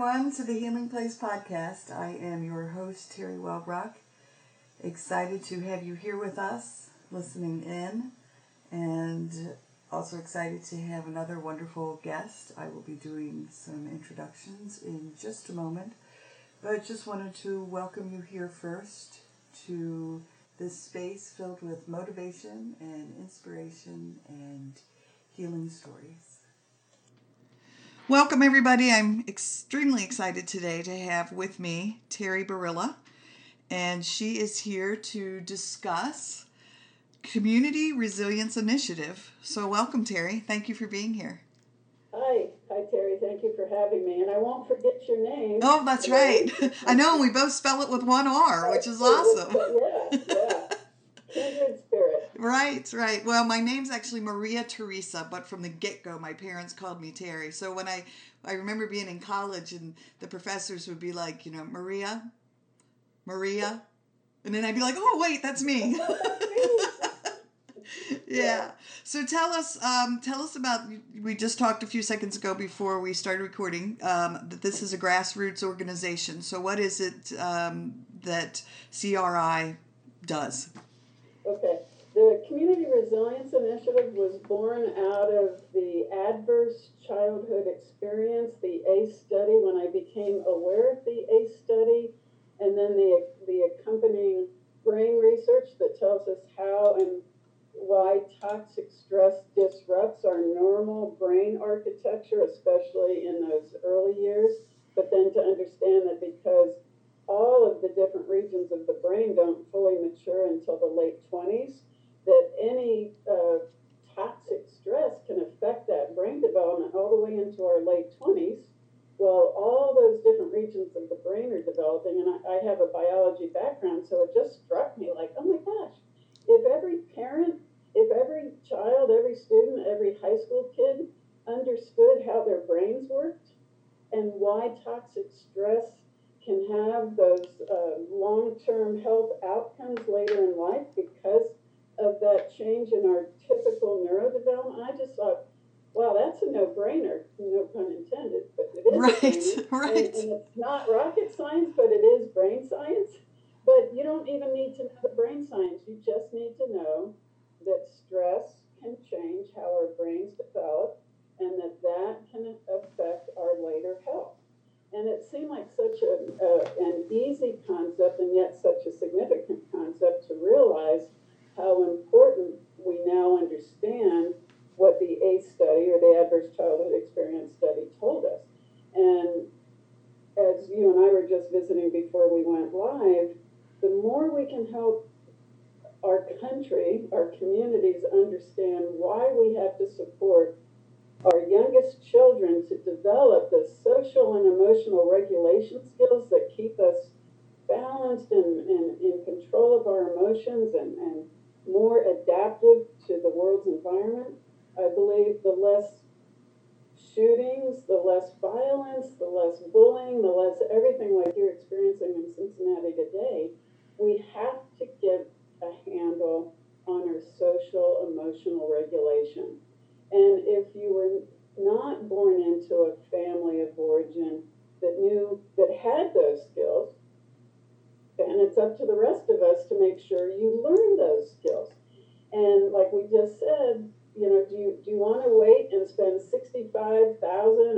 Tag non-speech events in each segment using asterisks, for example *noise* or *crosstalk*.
Welcome, everyone, to the Healing Place podcast. I am your host, Teri Wellbrock. Excited to have you here with us, listening in, and also excited to have another wonderful guest. I will be doing some introductions in just a moment, but just wanted to welcome you here first to this space filled with motivation and inspiration and healing stories. Welcome, everybody. I'm extremely excited today to have with me Teri Barila, and she is here to discuss Community Resilience Initiative. So, welcome, Teri. Thank you for being here. Hi, hi, Teri. Thank you for having me, and I won't forget your name. Oh, that's right. I know. We both spell it with one R, which is *laughs* awesome. yeah, yeah. Kindred spirit. Right, right. Well, my name's actually Maria Teresa, but from the get go, my parents called me Teri. So when I, I remember being in college and the professors would be like, you know, Maria, Maria, and then I'd be like, oh wait, that's me. *laughs* *laughs* yeah. So tell us, um, tell us about. We just talked a few seconds ago before we started recording um, that this is a grassroots organization. So what is it um, that CRI does? Okay. Resilience Initiative was born out of the adverse childhood experience, the ACE study, when I became aware of the ACE study, and then the, the accompanying brain research that tells us how and why toxic stress disrupts our normal brain architecture, especially in those early years. But then to understand that because all of the different regions of the brain don't fully mature until the late 20s, that any uh, toxic stress can affect that brain development all the way into our late 20s. Well, all those different regions of the brain are developing, and I, I have a biology background, so it just struck me like, oh my gosh, if every parent, if every child, every student, every high school kid understood how their brains worked and why toxic stress can have those uh, long term health outcomes later in life because of that change in our typical neurodevelopment. I just thought, wow, that's a no brainer, no pun intended, but it is. *laughs* Right, right. And, and it's not rocket science, but it is brain science. But you don't even need to know the brain science, you just need to know that stress can change how our brains develop and that that can affect our later health. And it seemed like such a, uh, an easy concept and yet such a significant concept to realize how important we now understand what the ACE study or the Adverse Childhood Experience study told us. And as you and I were just visiting before we went live, the more we can help our country, our communities understand why we have to support our youngest children to develop the social and emotional regulation skills that keep us balanced and, and in control of our emotions and, and more adaptive to the world's environment, I believe the less shootings, the less violence, the less bullying, the less everything like you're experiencing in Cincinnati today, we have to get a handle on our social emotional regulation. And if you were not born into a family of origin that knew, that had those skills, then it's up to the rest of us to make sure you learn those skills. And like we just said, you know, do you, do you want to wait and spend 65,000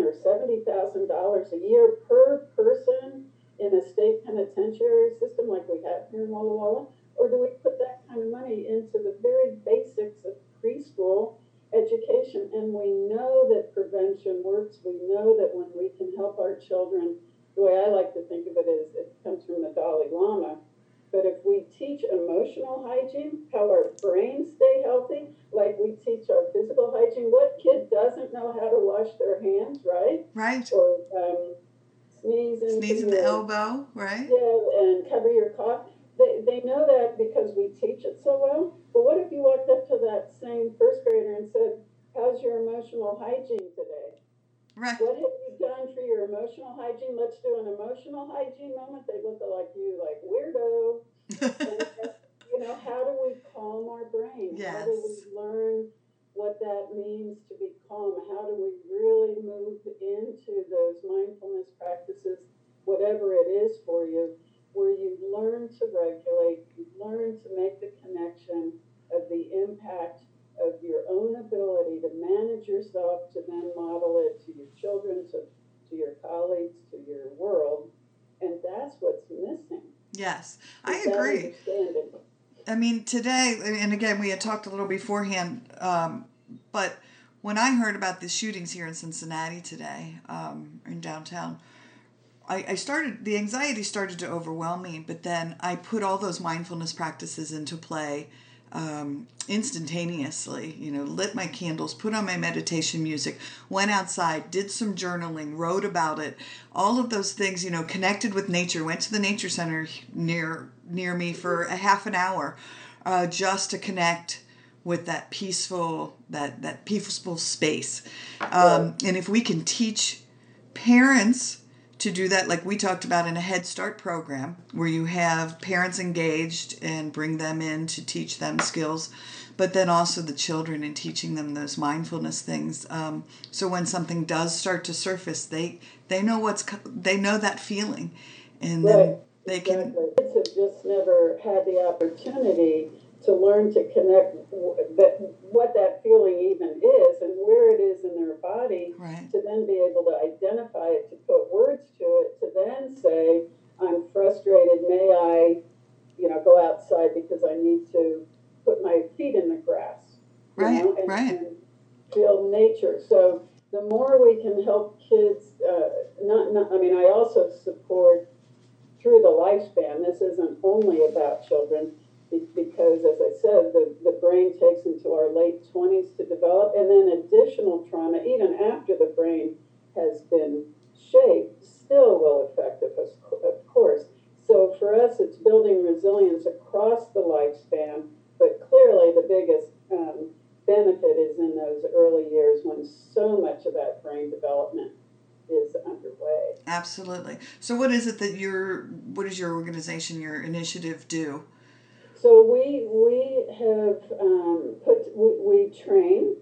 or $70,000 a year per person in a state penitentiary system like we have here in Walla Walla? Or do we put that kind of money into the very basics of preschool education, and we know that prevention works. We know that when we can help our children, the way I like to think of it is it comes from the Dalai Lama. But if we teach emotional hygiene, how our brains stay healthy, like we teach our physical hygiene, what kid doesn't know how to wash their hands, right? Right. Or um, sneeze into Sneeze in the elbow, right? yeah, and cover your cough. They, they know that because we teach it so well. But what if you walked up to that same first grader and said, How's your emotional hygiene today? Right. What have you done for your emotional hygiene? Let's do an emotional hygiene moment. They look like you, like weirdo. *laughs* you know, how do we calm our brain? Yes. How do we learn what that means to be calm? How do we really move into those mindfulness practices, whatever it is for you, where you learn to regulate, you learn to make the connection of the impact yourself to then model it to your children, to, to your colleagues, to your world. And that's what's missing. Yes, I agree. I mean, today, and again, we had talked a little beforehand, um, but when I heard about the shootings here in Cincinnati today, um, in downtown, I, I started, the anxiety started to overwhelm me, but then I put all those mindfulness practices into play um, instantaneously. You know, lit my candles, put on my meditation music, went outside, did some journaling, wrote about it, all of those things. You know, connected with nature. Went to the nature center near near me for a half an hour, uh, just to connect with that peaceful that that peaceful space. Um, and if we can teach parents to do that like we talked about in a head start program where you have parents engaged and bring them in to teach them skills but then also the children and teaching them those mindfulness things. Um, so when something does start to surface they they know what's they know that feeling. And then Right, they can Kids have just never had the opportunity to learn to connect that what that feeling even is and where it is in their body right to then be able to identify it, to put words to it, to then say, I'm frustrated, may I, you know, go outside because I need to put my feet in the grass. Right, know, and, right. and feel nature. So the more we can help kids, uh, not, not, I mean, I also support through the lifespan. This isn't only about children because, as I said, the, the brain takes into our late 20s to develop, and then additional trauma, even after the brain has been shaped, still will affect of of course. So for us, it's building resilience across the lifespan, but clearly the biggest um, benefit is in those early years when so much of that brain development is underway. absolutely so what is it that your what does your organization your initiative do So we we have um, put we, we train.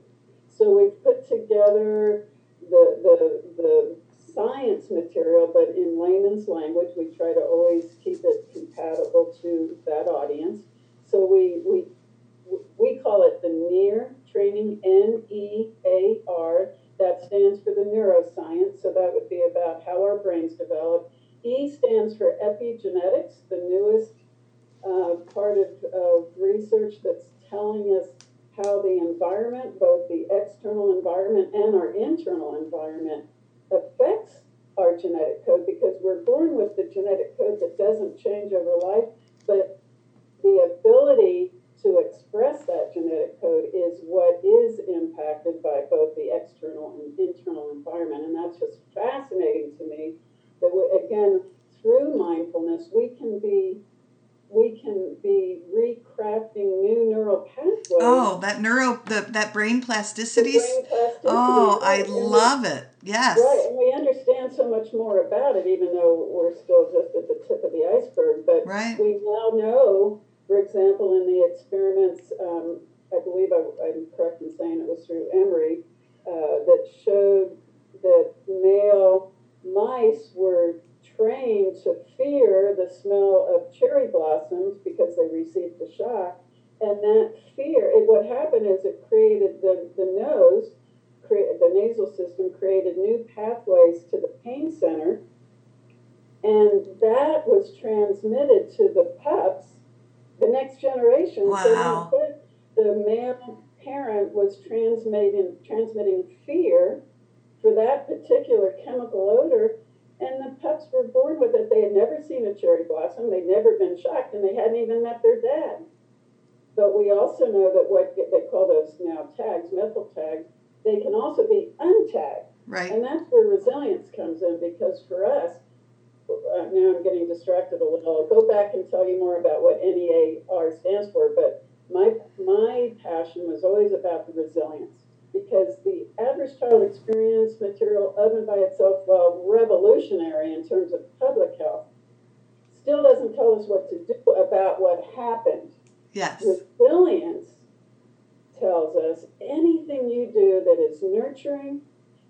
So we've put together the the the science material, but in layman's language. We try to always keep it compatible to that audience. So we we we call it the NEAR training, N E A R. That stands for the neuroscience. So that would be about how our brains develop. E stands for epigenetics, the newest uh, part of, of research that's telling us how the environment, both the external environment and our internal environment, affects our genetic code because we're born with the genetic code that doesn't change over life, but the ability to express that genetic code is what is impacted by both the external and internal environment. And that's just fascinating to me that, we, again, through mindfulness, we can be we can be recrafting new neural pathways. oh that neuro the, that brain the plasticities brain plasticity, oh i right, and we- love it yes Right, and we understand so much more about it, even though we're still just at the tip of the iceberg. But right we now know, for example, in the experiments, um, I believe I, I'm correct in saying it was through Emory, uh, that showed that male mice were trained to fear the smell of cherry blossoms because they received the shock. And that fear, it, what happened is it created the, the nose, create, the nasal system created new pathways to the pain center. And that was transmitted to the pups, the next generation. So Wow. the- the male parent was transmitting, transmitting fear for that particular chemical odor, and the pups were born with it. They had never seen a cherry blossom, they'd never been shocked, and they hadn't even met their dad. But we also know that what they call those now tags, methyl tags, they can also be untagged. right And that's where resilience comes in because for us, uh, now I'm getting distracted a little. I'll go back and tell you more about what NEAR stands for, but my, my passion was always about the resilience because the adverse childhood experience material of and by itself, while revolutionary in terms of public health, still doesn't tell us what to do about what happened. yes Resilience tells us anything you do that is nurturing,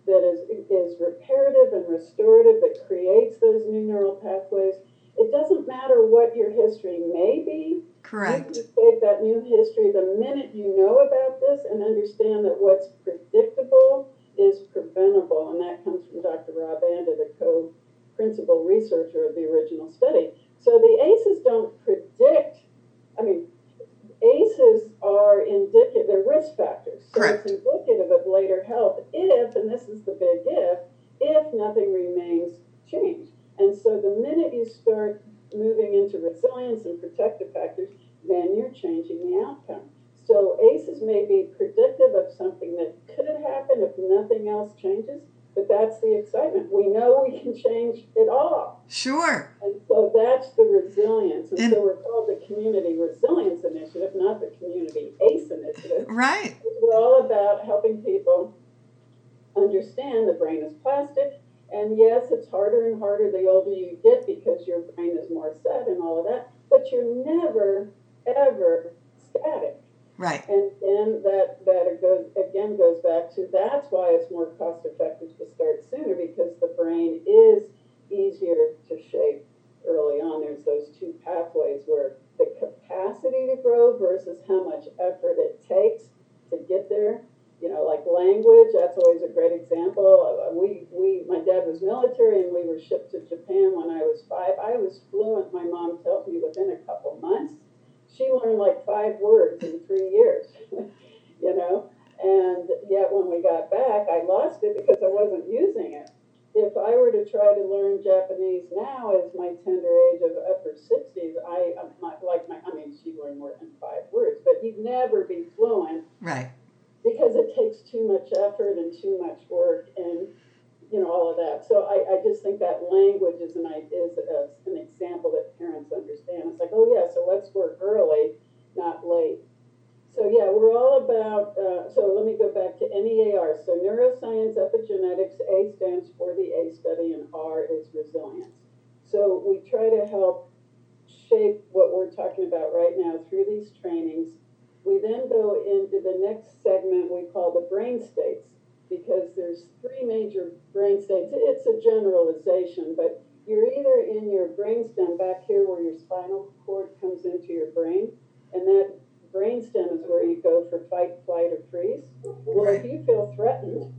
that is, is reparative and restorative, that creates those new neural pathways, it doesn't matter what your history may be. Correct. You can save that new history the minute you know about this and understand that what's predictable is preventable. And that comes from Dr. Rob Anda, the co principal researcher of the original study. So the ACEs don't predict, I mean, ACEs are indicative, they're risk factors. So Correct. it's indicative of later health if, and this is the big if, if nothing remains changed. And so the minute you start moving into resilience and protective factors, then you're changing the outcome. So ACEs may be predictive of something that could happen if nothing else changes, but that's the excitement. We know we can change it all. Sure. And so that's the resilience. And, And- so we're called the Community Resilience Initiative, not the Community ACE Initiative. Right. We're all about helping people understand the brain is plastic. And yes, it's harder and harder the older you get because your brain is more set and all of that. But you're never, ever static. Right. And then that that it goes again goes back to that's why it's more cost effective to start sooner because the brain is easier to shape early on. There's those two pathways where the capacity to grow versus how much effort it takes to get there. You know, like language, that's always a great example. We, we, my dad was military and we were shipped to Japan when I was five. I was fluent, my mom tells me, within a couple months she learned like five words in three years, *laughs* you know. And yet when we got back, I lost it because I wasn't using it. If I were to try to learn Japanese now, as my tender age of upper sixties, I I'm not like my. I mean, she learned more than five words, but you'd never be fluent Right. Because it takes too much effort and too much work and you know all of that. So I, I just think that language is an is a, an example that parents understand. It's like oh yeah, so let's work early, not late. So yeah, we're all about. Uh, so let me go back to NEAR. So neuroscience, epigenetics. A stands for the ACE study, and R is resilience. So we try to help shape what we're talking about right now through these trainings we then go into the next segment we call the brain states because there's three major brain states. It's a generalization, but you're either in your brainstem back here where your spinal cord comes into your brain, and that brainstem is where you go for fight, flight, or freeze. Well, if you feel threatened,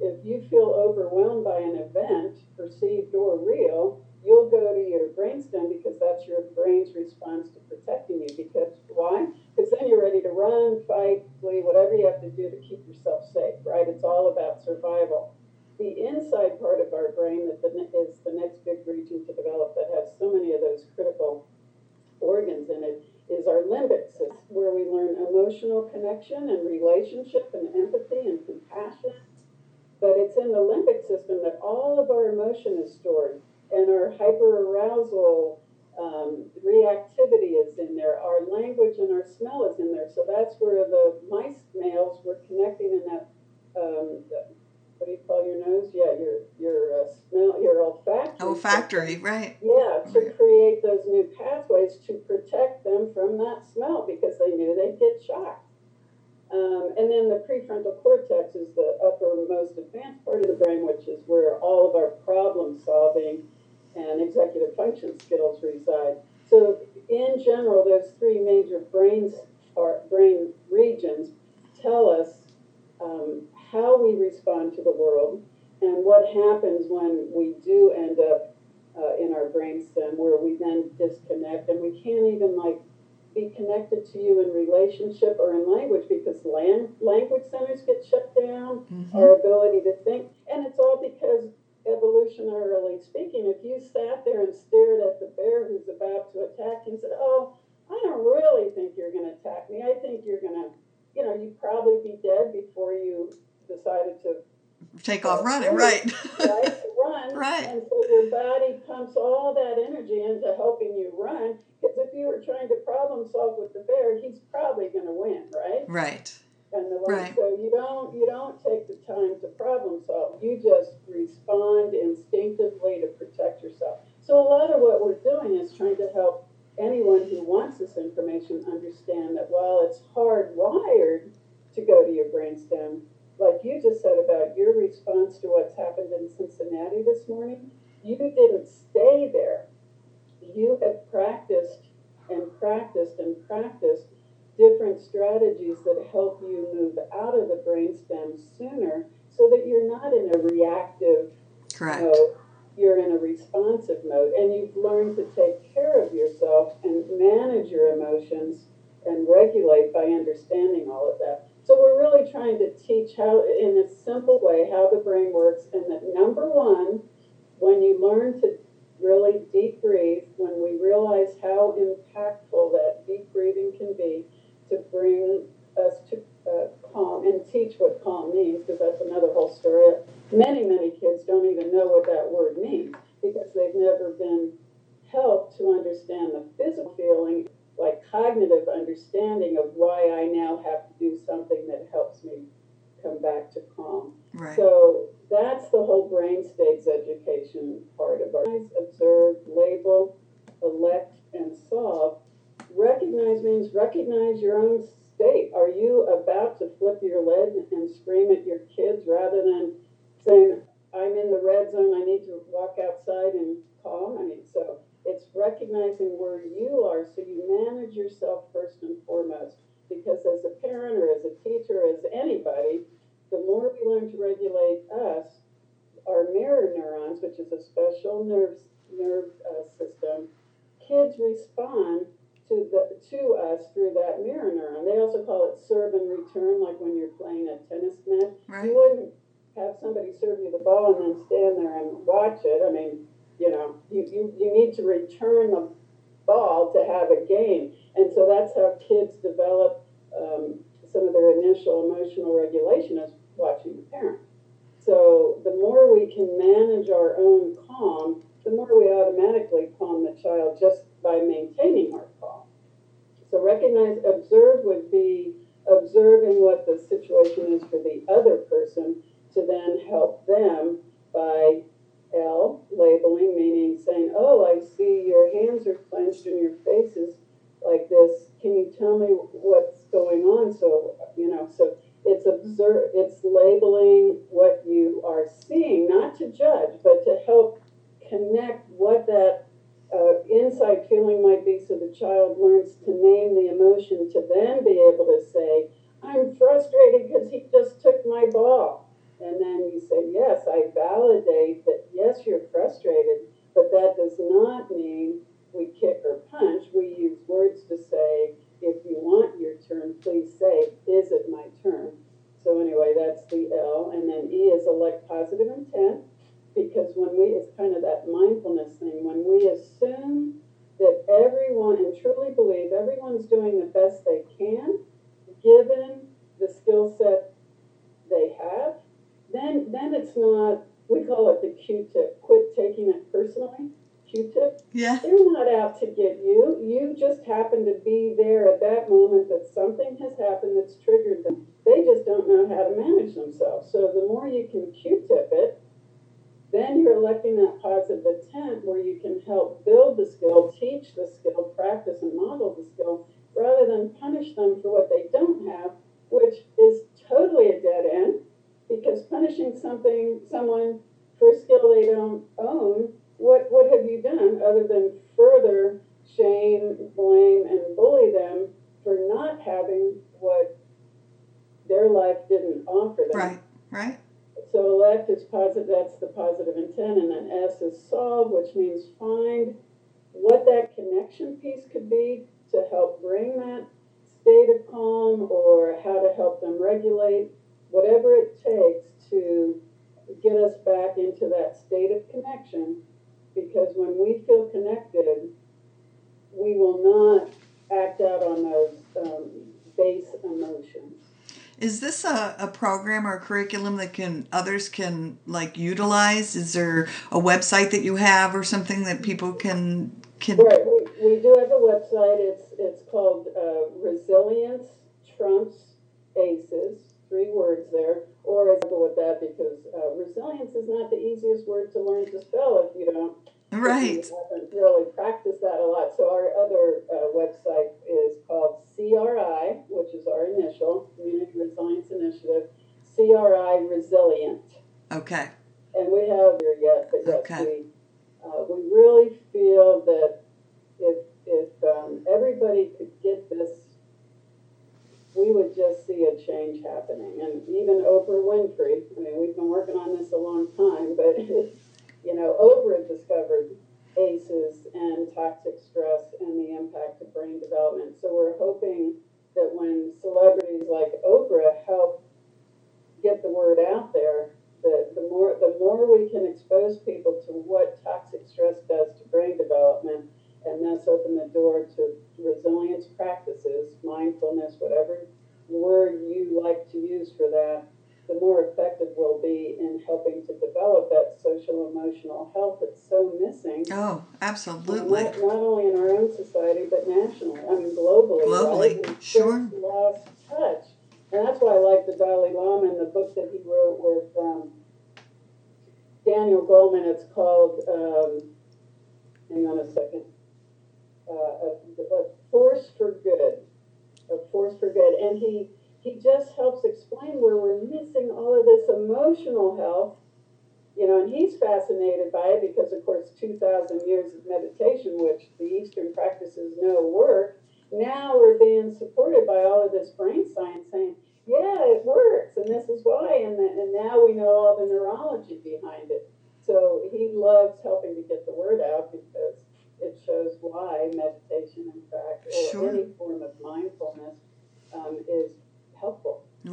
if you feel overwhelmed by an event, perceived or real, you'll go to your brainstem because that's your brain's response to protecting you. Because why? Because then you're ready to run, fight, flee, whatever you have to do to keep yourself safe, right? It's all about survival. The inside part of our brain that the, is the next big region to develop that has so many of those critical organs in it is our limbic system, where we learn emotional connection and relationship and empathy and compassion. But it's in the limbic system that all of our emotion is stored, and our hyperarousal um, reactivity is in there. Our language and our smell is in there. So that's where the mice males were connecting in that. Um, what do you call your nose? Yeah, your your uh, smell, your olfactory. Olfactory. Right. Yeah, to Right. create those new pathways to protect them from that smell because they knew they'd get shocked. Um, and then the prefrontal cortex is the uppermost advanced part of the brain, which is where all of our problem solving and executive function skills reside. So, in general, those three major brains or brain regions tell us um, how we respond to the world and what happens when we do end up uh, in our brainstem where we then disconnect and we can't even like be connected to you in relationship or in language because land, language centers get shut down Mhm. our ability to think. And it's all because, evolutionarily speaking, if you sat there and stared at the bear who's about to attack you and said, Oh, I don't really think you're going to attack me. I think you're going to, you know, you'd probably be dead before you decided to Take off running. Right. right, *laughs* run. *laughs* Right. And so your body pumps all that energy into helping you run. Because if you were trying to problem solve with the bear, he's probably going to win, right? right. And the Right. so you don't you don't take the time to problem solve. You just respond instinctively to protect yourself. So a lot of what we're doing is trying to help anyone who wants this information understand that while it's hardwired to go to your brainstem, like you just said about your response to what's happened in Cincinnati this morning, you didn't stay there. you have practiced and practiced and practiced different strategies that help you move out of the brainstem sooner so that you're not in a reactive Correct. mode. You're in a responsive mode, and you've learned to take care of yourself and manage your emotions and regulate by understanding all of that. So we're really trying to teach how, in a simple way, how the brain works, and that number one, when you learn to really deep breathe, when we realize how impactful that deep breathing can be to bring us to uh, calm and teach what calm means, because that's another whole story. Many, many kids don't even know what that word means because they've never been helped to understand the physical feeling, like cognitive understanding of why I now have to do something that helps me come back to calm. Right. So that's the whole brain states education part of our observe, label, elect, and solve. Recognize means recognize your own state. Are you about to flip your lid and scream at your kids rather than saying, I'm in the red zone, I need to walk outside and calm? I mean, so it's recognizing where you are so you manage yourself first and foremost. Because as a parent or as a teacher, as anybody, the more we learn to regulate us, our mirror neurons, which is a special nerve nerve uh, system, kids respond to the to us through that mirror neuron. They also call it serve and return, like when you're playing a tennis match. Right. You wouldn't have somebody serve you the ball and then stand there and watch it. I mean, you know, you, you, you need to return the ball to have a game. And so that's how kids develop um, some of their initial emotional regulation is watching the parent. So the more we can manage our own calm, the more we automatically calm the child just by maintaining our. So recognize, observe would be observing what the situation is for the other person to then help them by L, labeling, meaning saying, oh, I see your hands are clenched and your face is like this. Can you tell me what's going on? So, you know, so it's observe, it's labeling what you are seeing, not to judge, but to help connect what that uh, inside feeling might be so the child learns to name the emotion to then be able to say, I'm frustrated because he just took my ball. And then you say, Yes, I validate that, yes, you're frustrated, but that does not mean we kick or punch. We use words to say, If you want your turn, please say, Is it my turn? So, anyway, that's the L. And then E is elect positive intent because when we, it's kind of that mindfulness thing, when we assume that everyone, and truly believe everyone's doing the best they can, given the skill set they have, then then it's not. We call it the Q-tip. Quit taking it personally. Q-tip. Yeah. They're not out to get you. You just happen to be there at that moment that something has happened that's triggered them. They just don't know how to manage themselves. So the more you can Q-tip it, then you're electing that positive intent where you can help build the skill, teach the skill, practice and model the skill, rather than punish them for what they don't have, which is totally a dead end, because punishing something, someone for a skill they don't own, what what have you done other than further shame, blame, and bully them for not having what their life didn't offer them? Right. Right. So elect is positive, that's the positive intent, and then S is solve, which means find what that connection piece could be to help bring that state of calm or how to help them regulate, whatever it takes to get us back into that state of connection. Because when we feel connected, we will not act out on those um, base emotions. Is this a, a program or a curriculum that can others can like utilize? Is there a website that you have or something that people can can Right, we, we do have a website, it's, it's called, uh, Resilience Trumps Aces, three words there. Or I go with that because, uh, resilience is not the easiest word to learn to spell if you don't. Right. haven't really practiced that a lot. So our other, uh, website is called CRI, which is our initial, Community Resilience Initiative, CRI Resilient Okay. and we have here yet, but yes, Okay. we, uh, we really feel that if if um, everybody could get this, we would just see a change happening. And even Oprah Winfrey, I mean, we've been working on this a long time, but *laughs* you know, Oprah discovered ACEs and toxic stress and the impact of brain development. So we're hoping that when celebrities like Oprah help get the word out there, the, the more the more we can expose people to what toxic stress does to brain development, and thus open the door to resilience practices, mindfulness, whatever word you like to use for that, the more effective we'll be in helping to develop that social emotional health that's so missing. Oh, absolutely. Not, not only in our own society, but nationally. I mean, globally. Globally, right? sure. lost touch. And that's why I like the Dalai Lama and the book that he wrote with um, Daniel Goleman. It's called, um, hang on a second, uh, a, a Force for Good. A Force for Good. And he he just helps explain where we're missing all of this emotional health. You know, and he's fascinated by it because, of course, 2,000 years of meditation, which the Eastern practices know work, now we're being supported by all of this brain science saying, yeah, it works, and this is why, and, and now we know all the neurology behind it. So he loves helping to get the word out because it shows why meditation, in fact, or Sure. any form of mindfulness.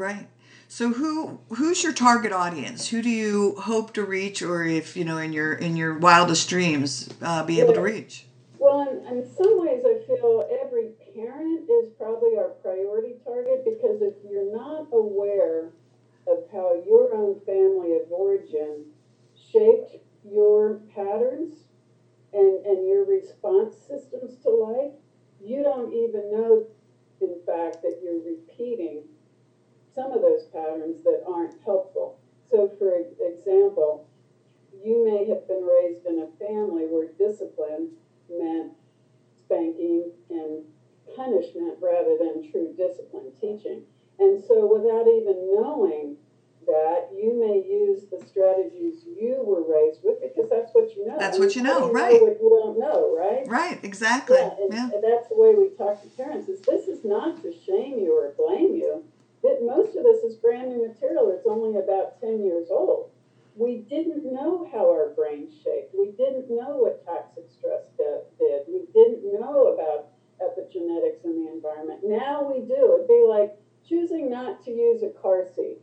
Right. So who who's your target audience? Who do you hope to reach, or if you know in your in your wildest dreams, uh, be able to reach? Well, in, in some ways, I feel every parent is probably our priority target because if you're not aware of how your own family of origin shaped your patterns and, and your response systems to life, you don't even know, in fact, that you're repeating some of those patterns that aren't helpful. So, for example, you may have been raised in a family where discipline meant spanking and punishment rather than true discipline teaching. And so, without even knowing that, you may use the strategies you were raised with because that's what you know. That's what you know, do right. what you don't know, right? Right. Exactly. Yeah, and, Yeah. and that's the way we talk to parents. Is this is not to shame you or blame you. That most of this is brand new material. It's only about ten years old. We didn't know how our brains shaped. We didn't know what toxic stress did. We didn't know about epigenetics in the environment. Now we do. It'd be like choosing not to use a car seat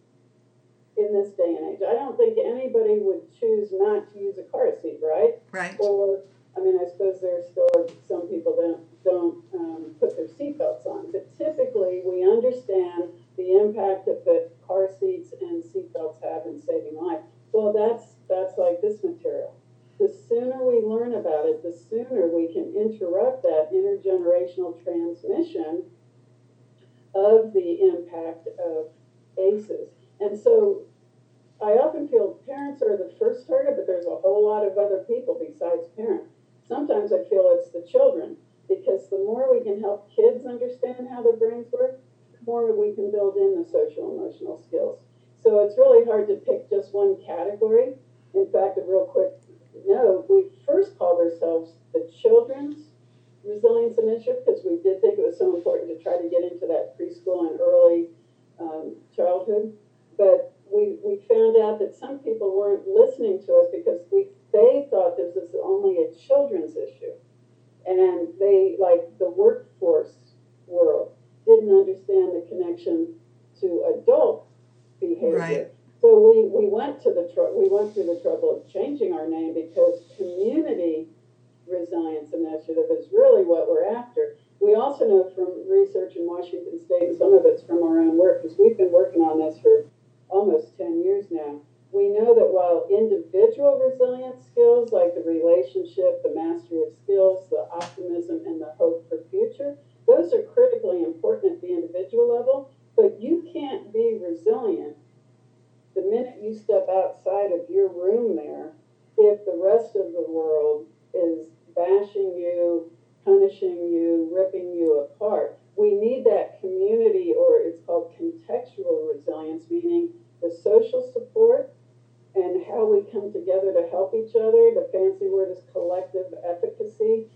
in this day and age. I don't think anybody would choose not to use a car seat, right? Right. Or, I mean, I suppose there's still some people that don't um, put their seatbelts on, but typically we understand the impact that the car seats and seatbelts have in saving life. Well, that's that's like this material. The sooner we learn about it, the sooner we can interrupt that intergenerational transmission of the impact of ACEs. And so I often feel parents are the first target, but there's a whole lot of other people besides parents. Sometimes I feel it's the children, because the more we can help kids understand how their brains work, more we can build in the social emotional skills. So it's really hard to pick just one category. In fact, a real quick note, we first called ourselves the Children's Resilience Initiative because we did think it was so important to try to get into that preschool and early um, childhood. But we, we found out that some people weren't listening to us because we they thought this was only a children's issue. And they, like the workforce world, didn't understand the connection to adult behavior. Right. So we, we went to the tr- we went through the trouble of changing our name because community resilience initiative is really what we're after. We also know from research in Washington State, and some of it's from our own work, because we've been working on this for almost 10 years now. We know that while individual resilience skills like the relationship, the mastery of skills, the optimism, and the hope for future, those are critically important at the individual level, but you can't be resilient the minute you step outside of your room there if the rest of the world is bashing you, punishing you, ripping you apart. We need that community, or it's called contextual resilience, meaning the social support and how we come together to help each other. The fancy word is collective efficacy.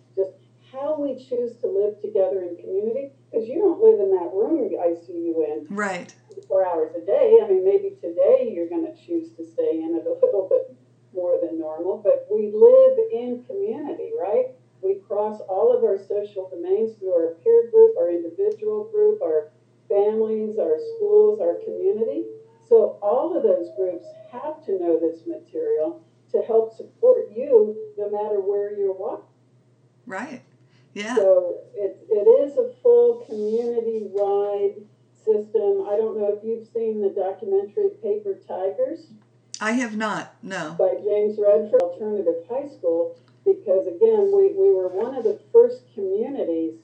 How we choose to live together in community. Because you don't live in that room I see you in Right. four hours a day. I mean, maybe today you're going to choose to stay in it a little bit more than normal, but we live in community, right? We cross all of our social domains through our peer group, our individual group, our families, our schools, our community. So all of those groups have to know this material to help support you no matter where you're walking. Right. Yeah. So it, it is a full community wide system. I don't know if you've seen the documentary Paper Tigers I have not. No. by James Redford, Alternative High School, because again, we, we were one of the first communities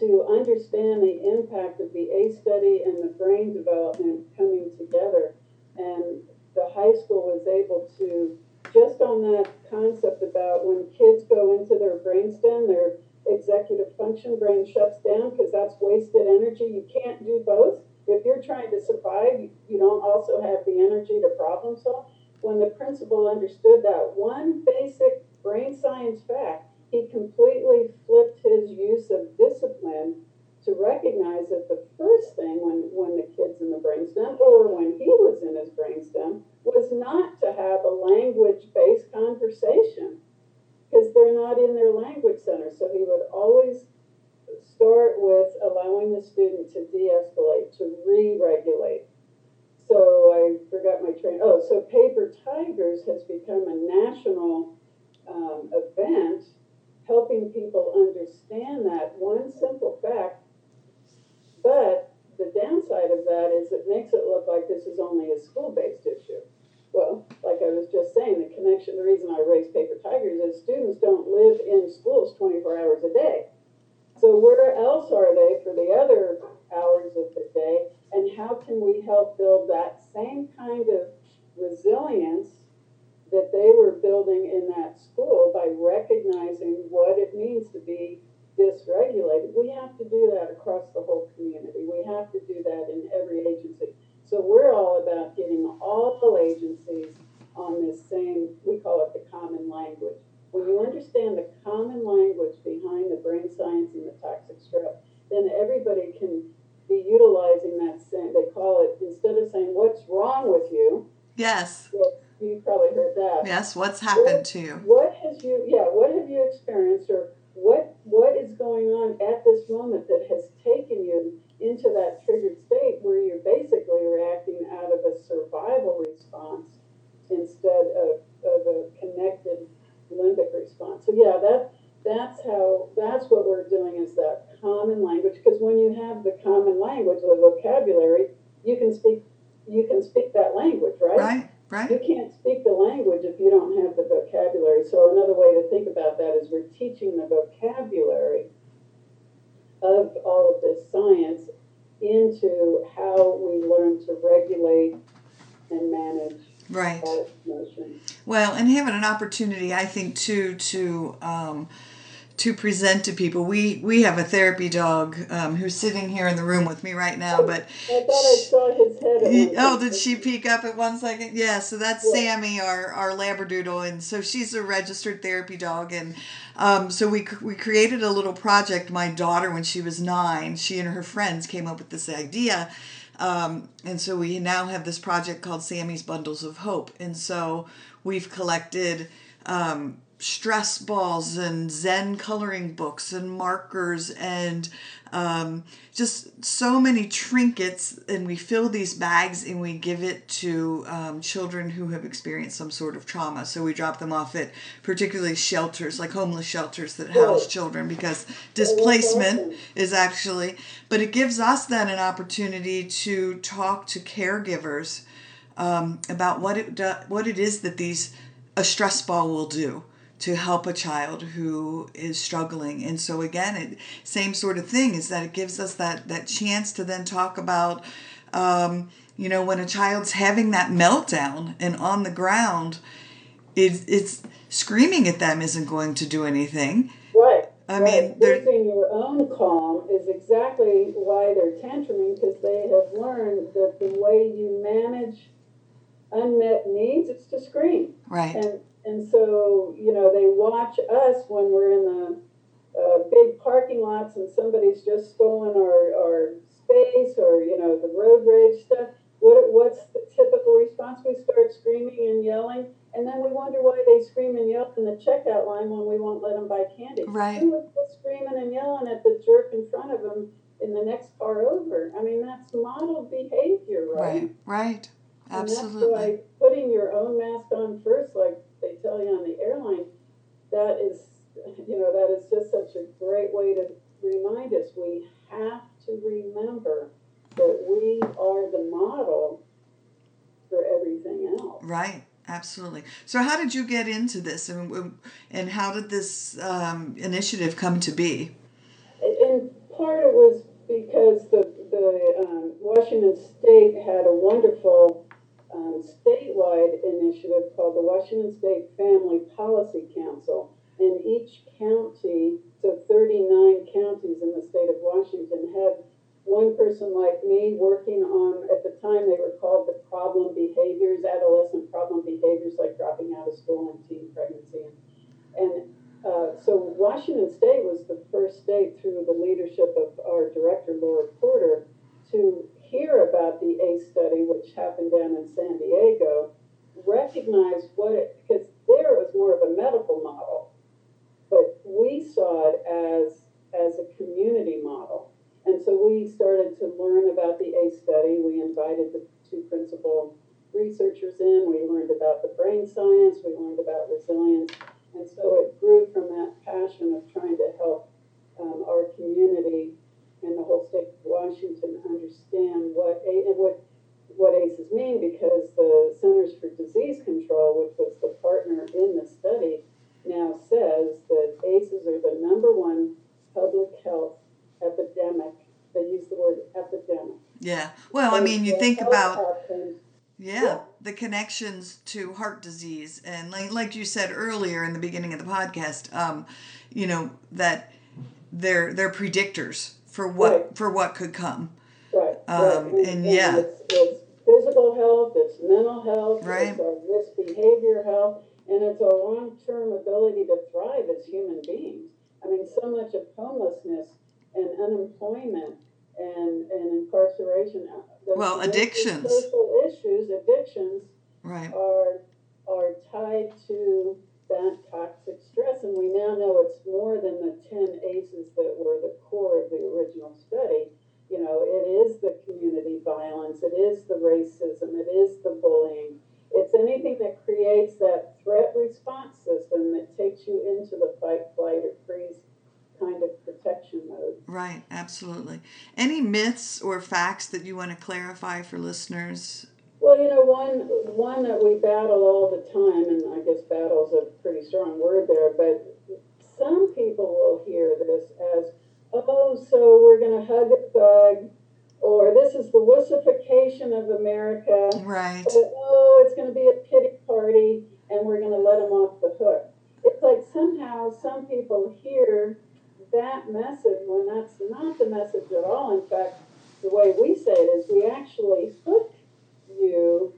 to understand the impact of the ACE study and the brain development coming together. And the high school was able to, just on that concept about when kids go into their brainstem, their executive function brain shuts down because that's wasted energy. You can't do both. If you're trying to survive, you, don't also have the energy to problem solve. When the principal understood that one basic brain science fact, he completely flipped his use of discipline to recognize that the first thing when, when the kid's in the brainstem or when he was in his brainstem was not to have a language based conversation because they're not in their language center. So he would always start with allowing the student to de escalate, to re regulate. So I forgot my train. Oh, so Paper Tigers has become a national um, event helping people understand that one simple fact. But the downside of that is it makes it look like this is only a school based issue. Well, like I was just saying, the connection, the reason I raise paper tigers is students don't live in schools 24 hours a day. So where else are they for the other hours of the day? And how can we help build that same kind of resilience that they were building in that school by recognizing what it means to be dysregulated? We have to do that across the whole community. We have to do that in every agency. So we're all about getting all agencies on this same, we call it the common language. When you understand the common language behind the brain science and the toxic stress, then everybody can be utilizing that same, they call it, instead of saying, what's wrong with you? Yes. Well, you probably heard that. Yes. What's happened to you? What has you, yeah, what have you experienced or what, what is going on at this moment that has taken you into that triggered state where you're basically reacting out of a survival response instead of, of a connected limbic response. So yeah, that that's how that's what we're doing is that common language because when you have the common language, the vocabulary, you can speak you can speak that language, right? Right. Right. You can't speak the language if you don't have the vocabulary. So another way to think about that is we're teaching the vocabulary of all of this science into how we learn to regulate and manage Right. Well, and having an opportunity, I think, too, to um, to present to people. We we have a therapy dog um, who's sitting here in the room with me right now. But I thought I saw his head. one oh, did she peek up at one second? Yeah. So that's Yeah. Sammy, our our Labradoodle, and so she's a registered therapy dog, and um, so we we created a little project. My daughter, when she was nine, she and her friends came up with this idea. Um, and so we now have this project called Sammy's Bundles of Hope. And so we've collected um, stress balls and Zen coloring books and markers and um, just so many trinkets. And we fill these bags and we give it to um, children who have experienced some sort of trauma. So we drop them off at particularly shelters, like homeless shelters that house children because displacement is actually, but it gives us then an opportunity to talk to caregivers um, about what it do, what it is that these a stress ball will do to help a child who is struggling. And so again, it same sort of thing is that it gives us that that chance to then talk about. Um, you know, when a child's having that meltdown and on the ground, it, it's screaming at them isn't going to do anything. Right. I right. mean, losing your own calm is exactly why they're tantruming because they have learned that the way you manage unmet needs is to scream. Right. And and so you know they watch us when we're in the uh, big parking lots and somebody's just stolen our, our space or, you know, the road rage stuff, what, what's the typical response? We start screaming and yelling, and then we wonder why they scream and yell in the checkout line when we won't let them buy candy. Right. Who was screaming and yelling at the jerk in front of them in the next car over? I mean, that's model behavior, right? Right. Right. Absolutely. And that's why putting your own mask on first, like they tell you on the airline, that is, you know, that is just such a great way to remind us. We have to remember that we are the model for everything else. Right. Absolutely. So, how did you get into this, and and how did this um, initiative come to be? In part it was because the the um, Washington State had a wonderful um, statewide initiative called the Washington State Family Policy Council, and each county, so 39 counties in the state of Washington, had one person like me working on, at the time they were called the problem behaviors, adolescent problem behaviors like dropping out of school and teen pregnancy. And uh, so Washington State was the first state through the leadership of our director, Laura Porter, to hear about the ACE study, which happened down in San Diego, recognize what it, because there was more of a medical model, but we saw it as, as a community model. And so we started to learn about the ACE study. We invited the two principal researchers in. We learned about the brain science. We learned about resilience. And so it grew from that passion of trying to help um, our community and the whole state of Washington understand what a, what what ACEs mean because the Centers for Disease Control, which was the partner in the study, now says that ACEs are the number one public health epidemic. They use the word epidemic. Yeah. Well, I mean, you think about yeah, Yeah. the connections to heart disease, and like like you said earlier in the beginning of the podcast, um, you know that they're they're predictors for what Right. for what could come. Right. Um, right. and yeah. It's, it's physical health, it's mental health, Right. it's our risk behavior health, and it's a long term ability to thrive as human beings. I mean, so much of homelessness and unemployment and, and incarceration. uh, Well, addictions. Social issues, addictions, Right. are are tied to that toxic stress, and we now know it's more than the ten ACEs that were the core of the original study. You know, it is the community violence, it is the racism, it is the bullying. It's anything that creates that threat response system that takes you into the fight, flight, or freeze kind of protection mode. Right. Absolutely. Any myths or facts that you want to clarify for listeners? Well, you know, one one that we battle all the time, and I guess battle is a pretty strong word there, but some people will hear this as, oh, so we're going to hug a thug, or this is the wussification of America, Right. or, oh, it's going to be a pity party, and we're going to let them off the hook. It's like somehow some people hear that message when that's not the message at all. In fact, the way we say it is we actually hook you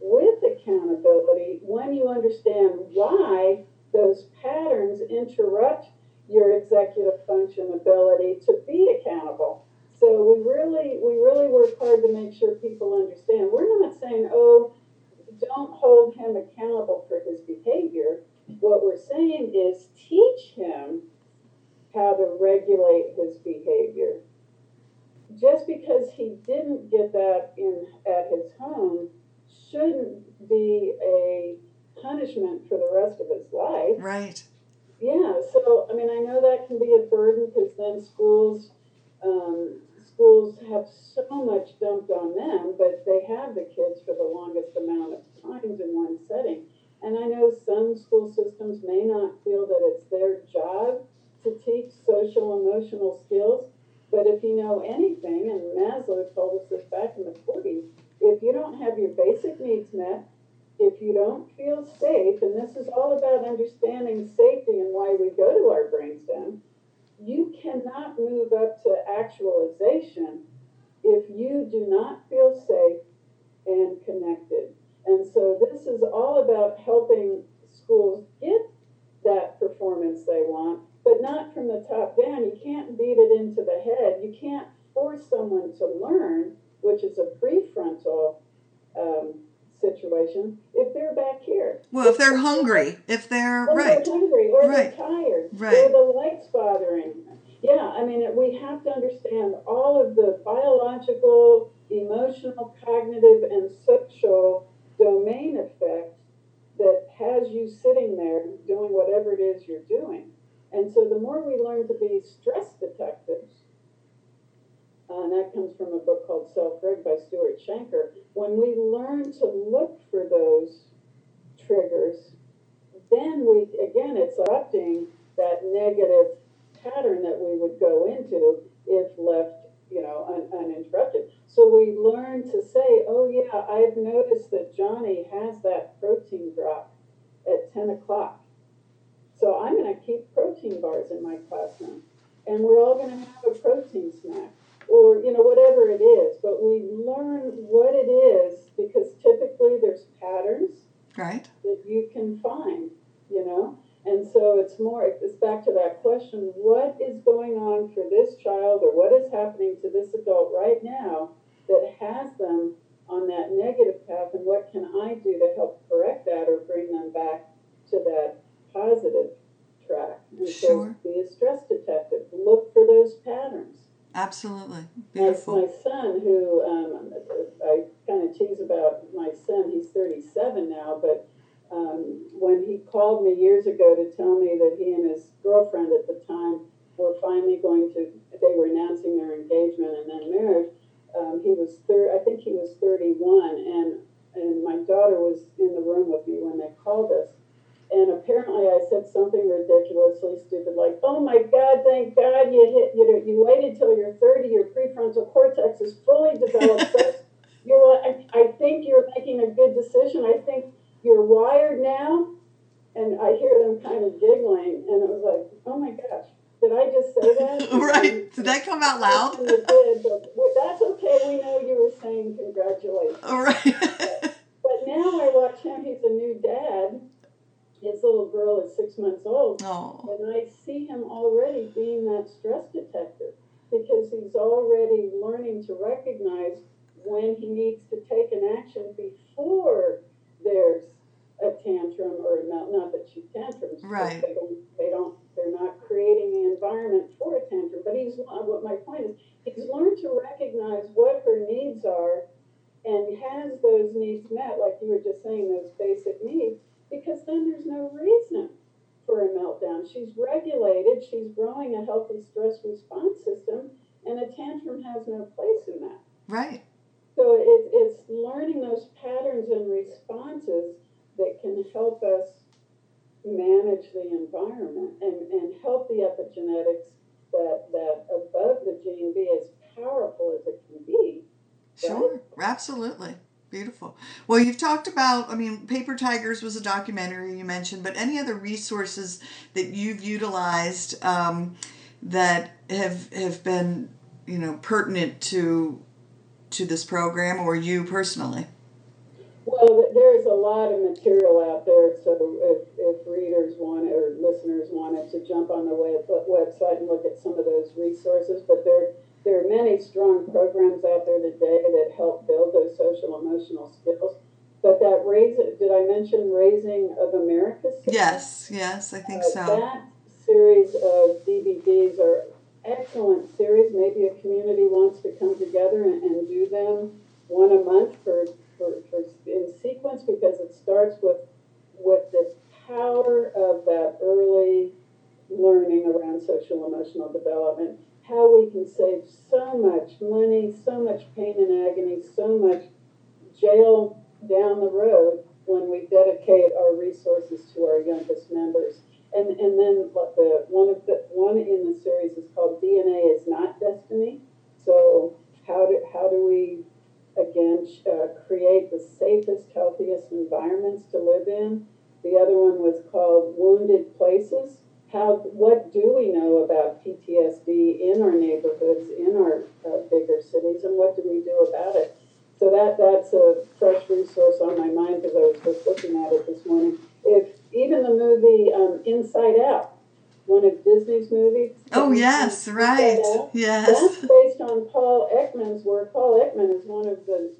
with accountability when you understand why those patterns interrupt your executive function ability to be accountable. So we really we really work hard to make sure people understand. We're not saying, oh, don't hold him accountable for his behavior. What we're saying is teach him how to regulate his behavior just because he didn't get that in at his home shouldn't be a punishment for the rest of his life. Right. Yeah, so I mean, I know that can be a burden because then schools, um, schools have so much dumped on them, but they have the kids for the longest amount of times in one setting. And I know some school systems may not feel that it's their job to teach social emotional skills, but if you know anything, and Maslow told us this back in the 40s, if you don't have your basic needs met, if you don't feel safe, and this is all about understanding safety and why we go to our brainstem, you cannot move up to actualization if you do not feel safe and connected. And so this is all about helping schools get that performance they want, but not from the top down. You can't beat it into the head. You can't force someone to learn, which is a prefrontal um, situation, if they're back here. Well, if they're hungry, if they're or right, they're hungry, or Right. they're tired, Right. or the light's bothering. them. Yeah, I mean, we have to understand all of the biological, emotional, cognitive, and social domain effects that has you sitting there doing whatever it is you're doing. And so the more we learn to be stress detectives, uh, and that comes from a book called Self Reg by Stuart Shanker. When we learn to look for those triggers, then we, again, it's interrupting that negative pattern that we would go into if left, you know, un- uninterrupted. So we learn to say, oh, yeah, I've noticed that Johnny has that protein drop at 10 o'clock. So I'm going to keep protein bars in my classroom. And we're all going to have a protein snack or, you know, whatever it is. But we learn what it is because typically there's patterns right, that you can find, you know? And so it's more, it's back to that question what is going on for this child or what is happening to this adult right now that has them on that negative path and what can I do to help correct that or bring them back to that positive track? And Sure. so be a stress detective, look for those patterns. absolutely, beautiful. my son, who um, I kind of tease about my son, he's 37 now, but um, when he called me years ago to tell me that he and his girlfriend at the time were finally going to, they were announcing their engagement and then marriage, um, he was thir- I think he was 31, and and my daughter was in the room with me when they called us. And apparently, I said something ridiculously stupid, like, "Oh my God, thank God you hit, you know, you waited till you're 30, your prefrontal cortex is fully developed. so *laughs* you're, I, I think you're making a good decision. I think you're wired now." And I hear them kind of giggling, and it was like, "Oh my gosh, did I just say that?" *laughs* right, did that come out loud? Did, but that's okay. We know you were saying congratulations. All *laughs* right, But now I watch him. He's a new dad. His little girl is six And I see him already being that stress detector because he's already learning to recognize when he needs to take an action before there's a tantrum or not, not that she tantrums. but Right. They don't, they don't, they're not creating the environment for a tantrum. But he's, what my point is, he's learned to recognize what her needs are and has those needs met, like you were just saying, those basic needs, because then there's no reason for a meltdown. She's regulated, she's growing a healthy stress response system, and a tantrum has no place in that. right, So it, it's learning those patterns and responses that can help us manage the environment and, and help the epigenetics that, that above the gene be as powerful as it can be. sure, absolutely. Beautiful. Well, you've I mean, Paper Tigers was a documentary you mentioned, but any other resources that you've utilized um, that have have been, you know, pertinent to to this program or you personally? Well, there's a lot of material out there, so if, if readers want or listeners wanted to jump on the web, website and look at some of those resources, but there there are many strong programs out there today that help build those social emotional skills. But that raise did I mention Raising of America? series? Yes, yes, I think Uh, so. That series of DVDs are excellent series. Maybe a community wants to come together and, and do them one a month for, for, for in sequence because it starts with with the power of that early learning around social emotional development. How we can save so much money, so much pain and agony, so much jail down the road when we dedicate our resources to our youngest members. And and then the one of the one in the series is called DNA is not destiny. So how do how do we again uh, create the safest, healthiest environments to live in? The other one was called Wounded Places. How what do we know about PTSD in our neighborhoods, in our uh, bigger cities, and what do we do about it? So that that's a fresh resource on my mind because I was just looking at it this morning. If even the movie um, Inside Out one of Disney's movies. Oh yes, right. Yes. That's based on Paul Ekman's work. Paul Ekman is one of the,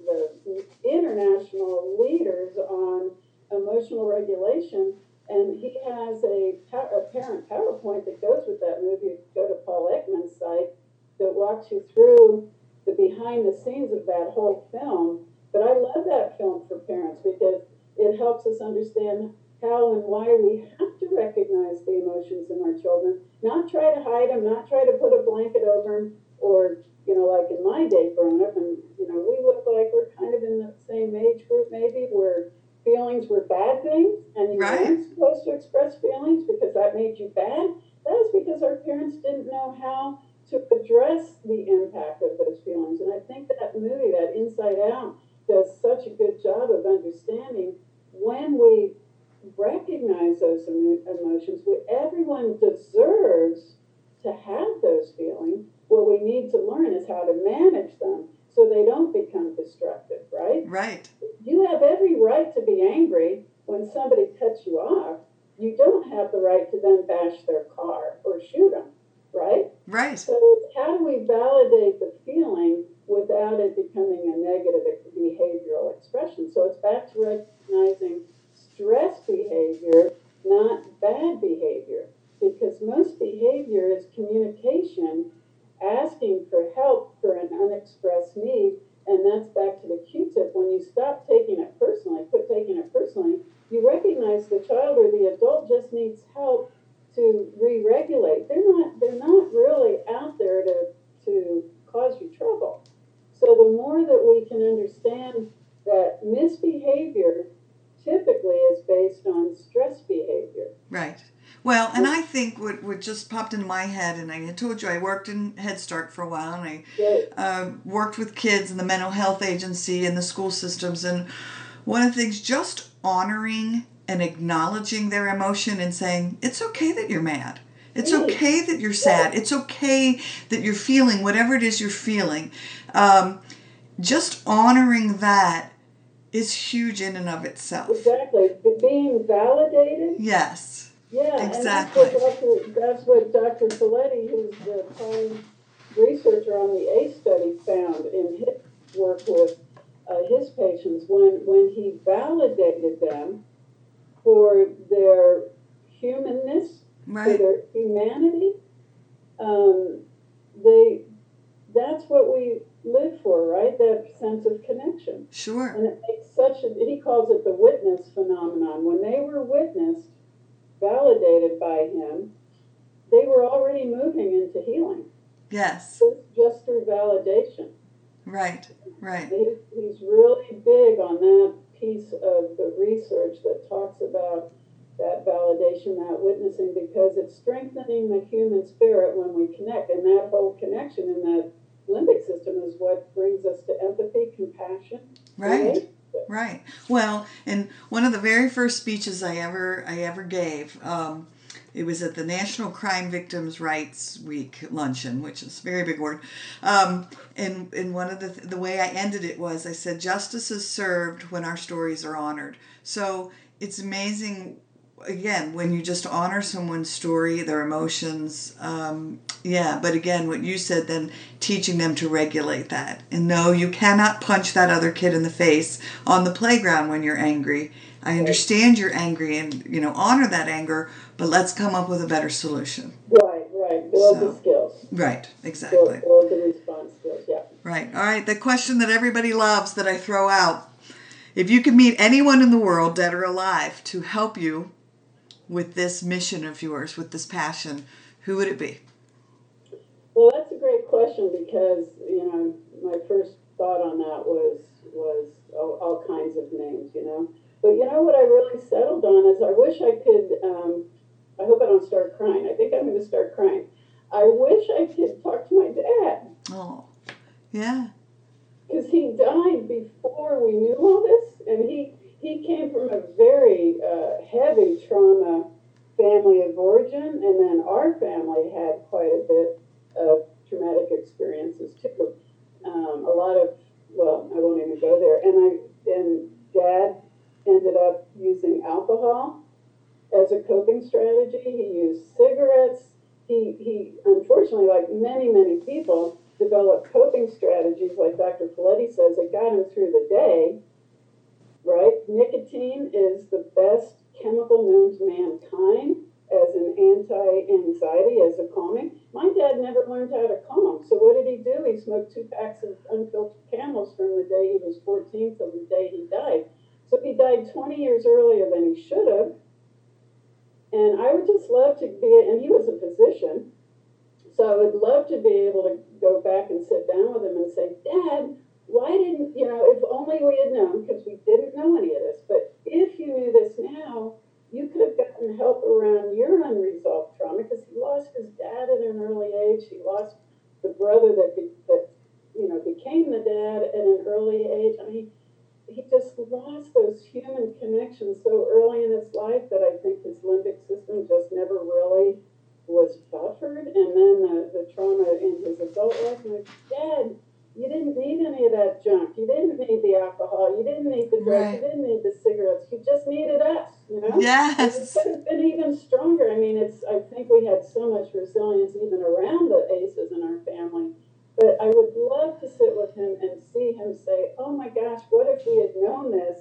the international leaders on emotional regulation, and he has a, a parent PowerPoint that goes with that movie. Go to Paul Ekman's site that walks you through the behind the scenes of that whole film. But I love that film for parents because it helps us understand how and why we have to recognize the emotions in our children, not try to hide them, not try to put a blanket over them, or, you know, like in my day growing up, and, you know, we look like we're kind of in the same age group maybe where feelings were bad things and you right. weren't supposed to express feelings because that made you bad. That was because our parents didn't know how to address the impact of those feelings. And I think that movie, that Inside Out, does such a good job of understanding when we recognize those emotions. We, everyone deserves to have those feelings. What we need to learn is how to manage them so they don't become destructive, right? Right. You have every right to be angry when somebody cuts you off. You don't have the right to then bash their car or shoot them, right? Right. So, how do we validate the feeling without it becoming a negative behavioral expression? So, it's back to recognizing stress behavior, not bad behavior. Because most behavior is communication, asking for help for an unexpressed need. And that's back to the Q tip. When you stop taking it personally, quit taking it personally, you recognize the child or the adult just needs help to re-regulate. They're not they're not really out there to to cause you trouble. So the more that we can understand that misbehavior typically is based on stress behavior. Right. Well, and I think what, what just popped into my head, and I told you I worked in Head Start for a while, and I right. uh, worked with kids in the mental health agency and the school systems. And one of the things, just honoring and acknowledging their emotion and saying, it's okay that you're mad. It's okay that you're sad. It's okay that you're feeling whatever it is you're feeling. Um, just honoring that is huge in and of itself. Exactly. Being validated. Yes. Yeah, exactly. That's, what Dr., that's what Dr. Who's the prime researcher on the ACE study, found in his work with uh, his patients when, when he validated them for their humanness, right. for their humanity. Um, they that's what we live for, right? That sense of connection. Sure. And it makes such a, he calls it the witness phenomenon. When they were witnessed, validated by him, they were already moving into healing. Yes. Just through validation. Right, right. He, he's really big on that piece of the research that talks about that validation, that witnessing, because it's strengthening the human spirit when we connect. And that whole connection in that limbic system is what brings us to empathy, compassion. Right. Right. Well, and one of the very first speeches I ever I ever gave, um, it was at the National Crime Victims' Rights Week luncheon, which is a very big word. Um, and and one of the the way I ended it was I said justice is served when our stories are honored. So it's amazing again when you just honor someone's story their emotions um, yeah but again what you said then teaching them to regulate that and no you cannot punch that other kid in the face on the playground when you're angry i understand you're angry and you know honor that anger but let's come up with a better solution right right build so, the skills right exactly build, build the response skills yeah right all right the question that everybody loves that i throw out if you could meet anyone in the world, dead or alive, to help you with this mission of yours, with this passion, who would it be? Well, that's a great question because you know my first thought on that was was all, all kinds of names, you know. But you know what I really settled on is I wish I could. Um, I hope I don't start crying. I think I'm going to start crying. I wish I could talk to my dad. Oh, yeah. Because he died before we knew all this, and he he came from a very uh, heavy trauma family of origin, and then our family had quite a bit of traumatic experiences too. Um, a lot of, well, I won't even go there. And I and Dad ended up using alcohol as a coping strategy. He used cigarettes. He, he unfortunately, like many, many people, developed coping strategies, like Dr. Felitti says, that got him through the day. Right? Nicotine is the best chemical known to mankind as an anti-anxiety, as a calming. My dad never learned how to calm. So what did he do? He smoked two packs of unfiltered camels from the day he was 14 till the day he died. So he died 20 years earlier than he should have. And I would just love to be, and he was a physician, so I would love to be able to go back and sit down with him and say, Dad, why didn't, you know, if only we had known, because we didn't know any of this, but if you knew this now, you could have gotten help around your unresolved trauma because he lost his dad at an early age. He lost the brother that, be, that you know, became the dad at an early age. I mean, he just lost those human connections so early in his life that I think his limbic system just never really was buffered. And then the, the trauma in his adult life, my dad, you didn't need any of that junk. You didn't need the alcohol. You didn't need the drugs. Right. You didn't need the cigarettes. You just needed us, you know? And it Yes. could have been even stronger. I mean, it's. I think we had so much resilience even around the aces in our family. But I would love to sit with him and see him say, "Oh my gosh, what if we had known this,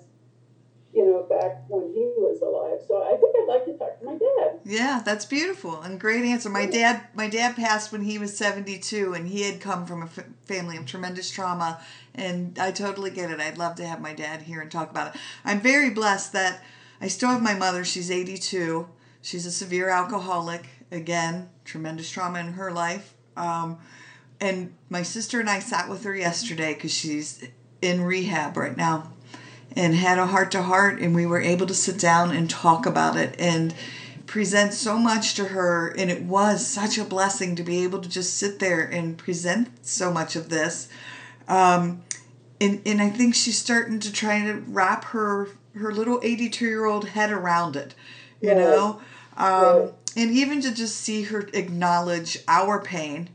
you know, back when he was alive?" So I think I'd like to talk to my dad. Yeah, that's beautiful and great answer. My dad, my dad passed when he was seventy-two, and he had come from a f- family of tremendous trauma. And I totally get it. I'd love to have my dad here and talk about it. I'm very blessed that I still have my mother. She's eighty-two. She's a severe alcoholic. Again, tremendous trauma in her life. Um, and my sister and I sat with her yesterday because she's in rehab right now and had a heart to heart and we were able to sit down and talk about it and present so much to her and it was such a blessing to be able to just sit there and present so much of this um, and, and i think she's starting to try to wrap her her little 82 year old head around it you Right. know um, Right. and even to just see her acknowledge our pain.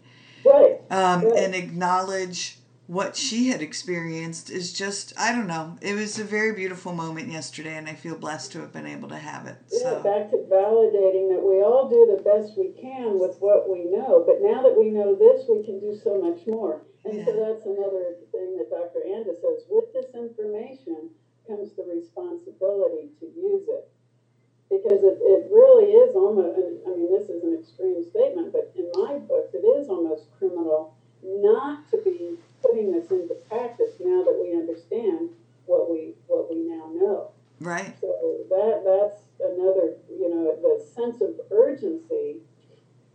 Um, and acknowledge what she had experienced is just I don't know. It was a very beautiful moment yesterday, and I feel blessed to have been able to have it. Yeah, back to validating that we all do the best we can with what we know, but now that we know this, we can do so much more. And so that's another thing that Dr. Anda says. With this information comes the responsibility to use it. Because it, it really is almost, and I mean, this is an extreme statement, but in my books, it is almost criminal not to be putting this into practice now that we understand what we what we now know. right, So that that's another, you know, the sense of urgency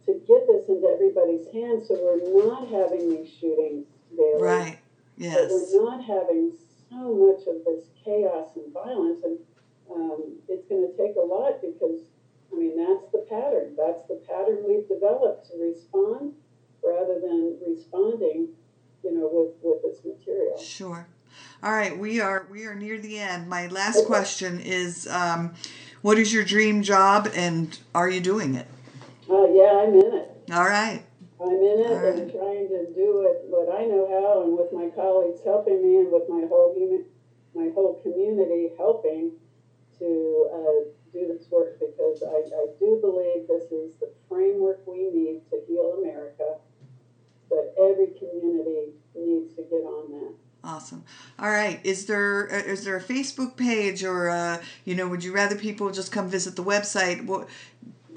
to get this into everybody's hands, so we're not having these shootings daily. right, yes, we're not having so much of this chaos and violence, and um, it's going to take a lot because, I mean, that's the pattern. That's the pattern we've developed to respond rather than responding, you know, with with this material. sure. All right, we are we are near the end. My last Okay. question is, um, what is your dream job, and are you doing it? Uh, yeah, I'm in it. All right, I'm in it right. and trying to do it what I know how, and with my colleagues helping me, and with my whole human, my whole community helping to uh, do this work because I, I do believe this is the framework we need to heal America. But every community needs to get on that. awesome. All right, is there uh, there a Facebook page, or uh, you know, would you rather people just come visit the website? What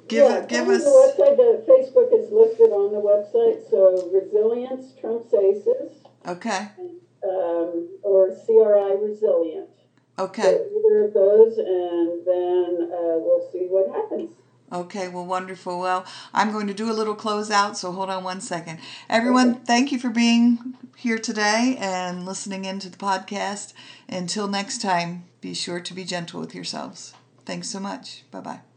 give yeah, give us? the website. The Facebook is listed on the website. So resilience trumps ACEs, Okay, um, or CRI resilient. Okay. Either of those, and then uh, we'll see what happens. Okay, well, wonderful. Well, I'm going to do a little closeout, so hold on one second. Everyone, thank you for being here today and listening in to the podcast. Until next time, be sure to be gentle with yourselves. Thanks so much. Bye bye.